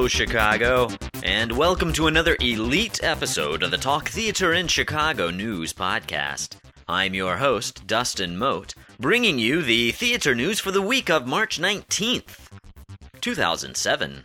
Hello, Chicago, and welcome to another elite episode of the Talk Theater in Chicago News Podcast. I'm your host, Dustin Moat, bringing you the theater news for the week of March 19th, 2007.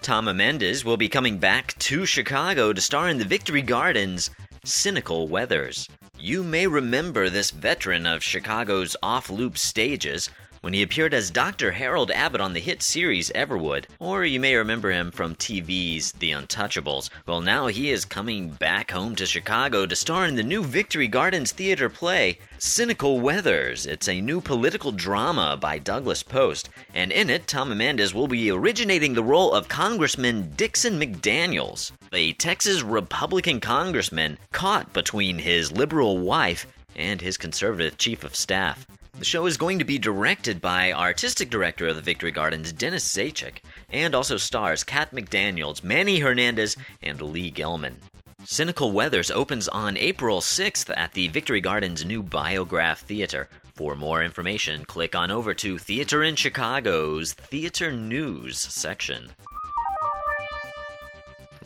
Tom Amandes will be coming back to Chicago to star in the Victory Gardens' Cynical Weathers. You may remember this veteran of Chicago's off loop stages when he appeared as Dr. Harold Abbott on the hit series Everwood, or you may remember him from TV's The Untouchables. Well, now he is coming back home to Chicago to star in the new Victory Gardens theater play, Cynical Weathers. It's a new political drama by Douglas Post, and in it, Tom Amandes will be originating the role of Congressman Dixon McDaniels, a Texas Republican congressman caught between his liberal wife and his conservative chief of staff. The show is going to be directed by artistic director of the Victory Gardens, Dennis Zacek, and also stars Kat McDaniels, Manny Hernandez, and Lee Gelman. Cynical Weathers opens on April 6th at the Victory Gardens new Biograph Theater. For more information, click on over to Theater in Chicago's Theater News section.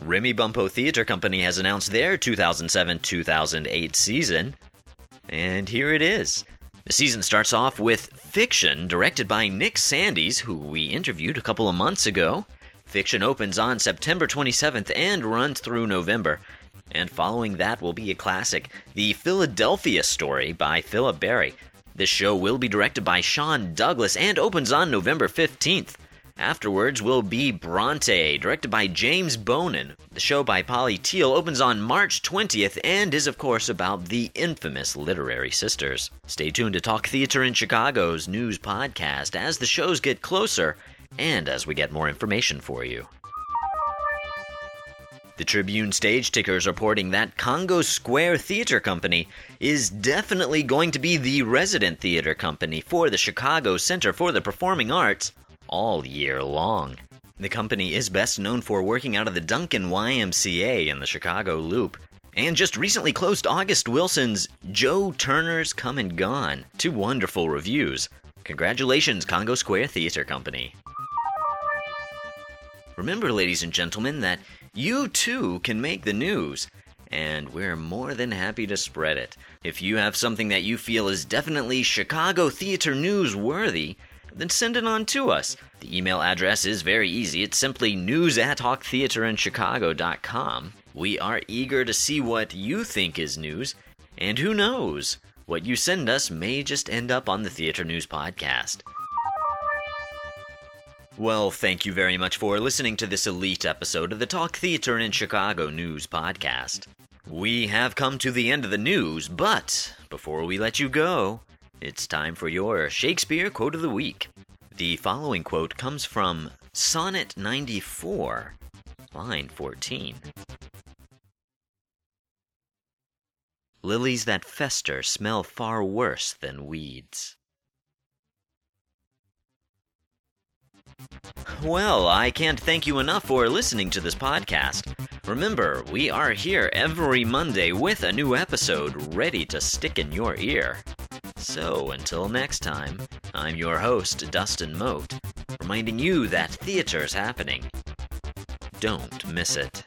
Remy Bumppo Theater Company has announced their 2007 2008 season, and here it is. The season starts off with Fiction, directed by Nick Sandys, who we interviewed a couple of months ago. Fiction opens on September 27th and runs through November. And following that will be a classic, The Philadelphia Story by Philip Barry. This show will be directed by Shawn Douglass and opens on November 15th. Afterwards will be Bronte, directed by James Bohnen. The show by Polly Teale opens on March 20th and is, of course, about the infamous Literary Sisters. Stay tuned to Talk Theater in Chicago's news podcast as the shows get closer and as we get more information for you. The Tribune stage tickers reporting that Congo Square Theater Company is definitely going to be the resident theater company for the Chicago Center for the Performing Arts all year long. The company is best known for working out of the Duncan YMCA in the Chicago Loop, and just recently closed August Wilson's Joe Turner's Come and Gone. Two wonderful reviews. Congratulations, Congo Square Theater Company. Remember, ladies and gentlemen, that you too can make the news, and we're more than happy to spread it. If you have something that you feel is definitely Chicago theater news worthy, then send it on to us. The email address is very easy. It's simply news at talktheaterinchicago.com. We are eager to see what you think is news, and who knows, what you send us may just end up on the Theater News Podcast. Well, thank you very much for listening to this elite episode of the Talk Theater in Chicago News Podcast. We have come to the end of the news, but before we let you go, it's time for your Shakespeare quote of the week. The following quote comes from Sonnet 94, line 14. Lilies that fester smell far worse than weeds. Well, I can't thank you enough for listening to this podcast. Remember, we are here every Monday with a new episode ready to stick in your ear. So until next time, I'm your host, Dustin Moat, reminding you that theater's happening. Don't miss it.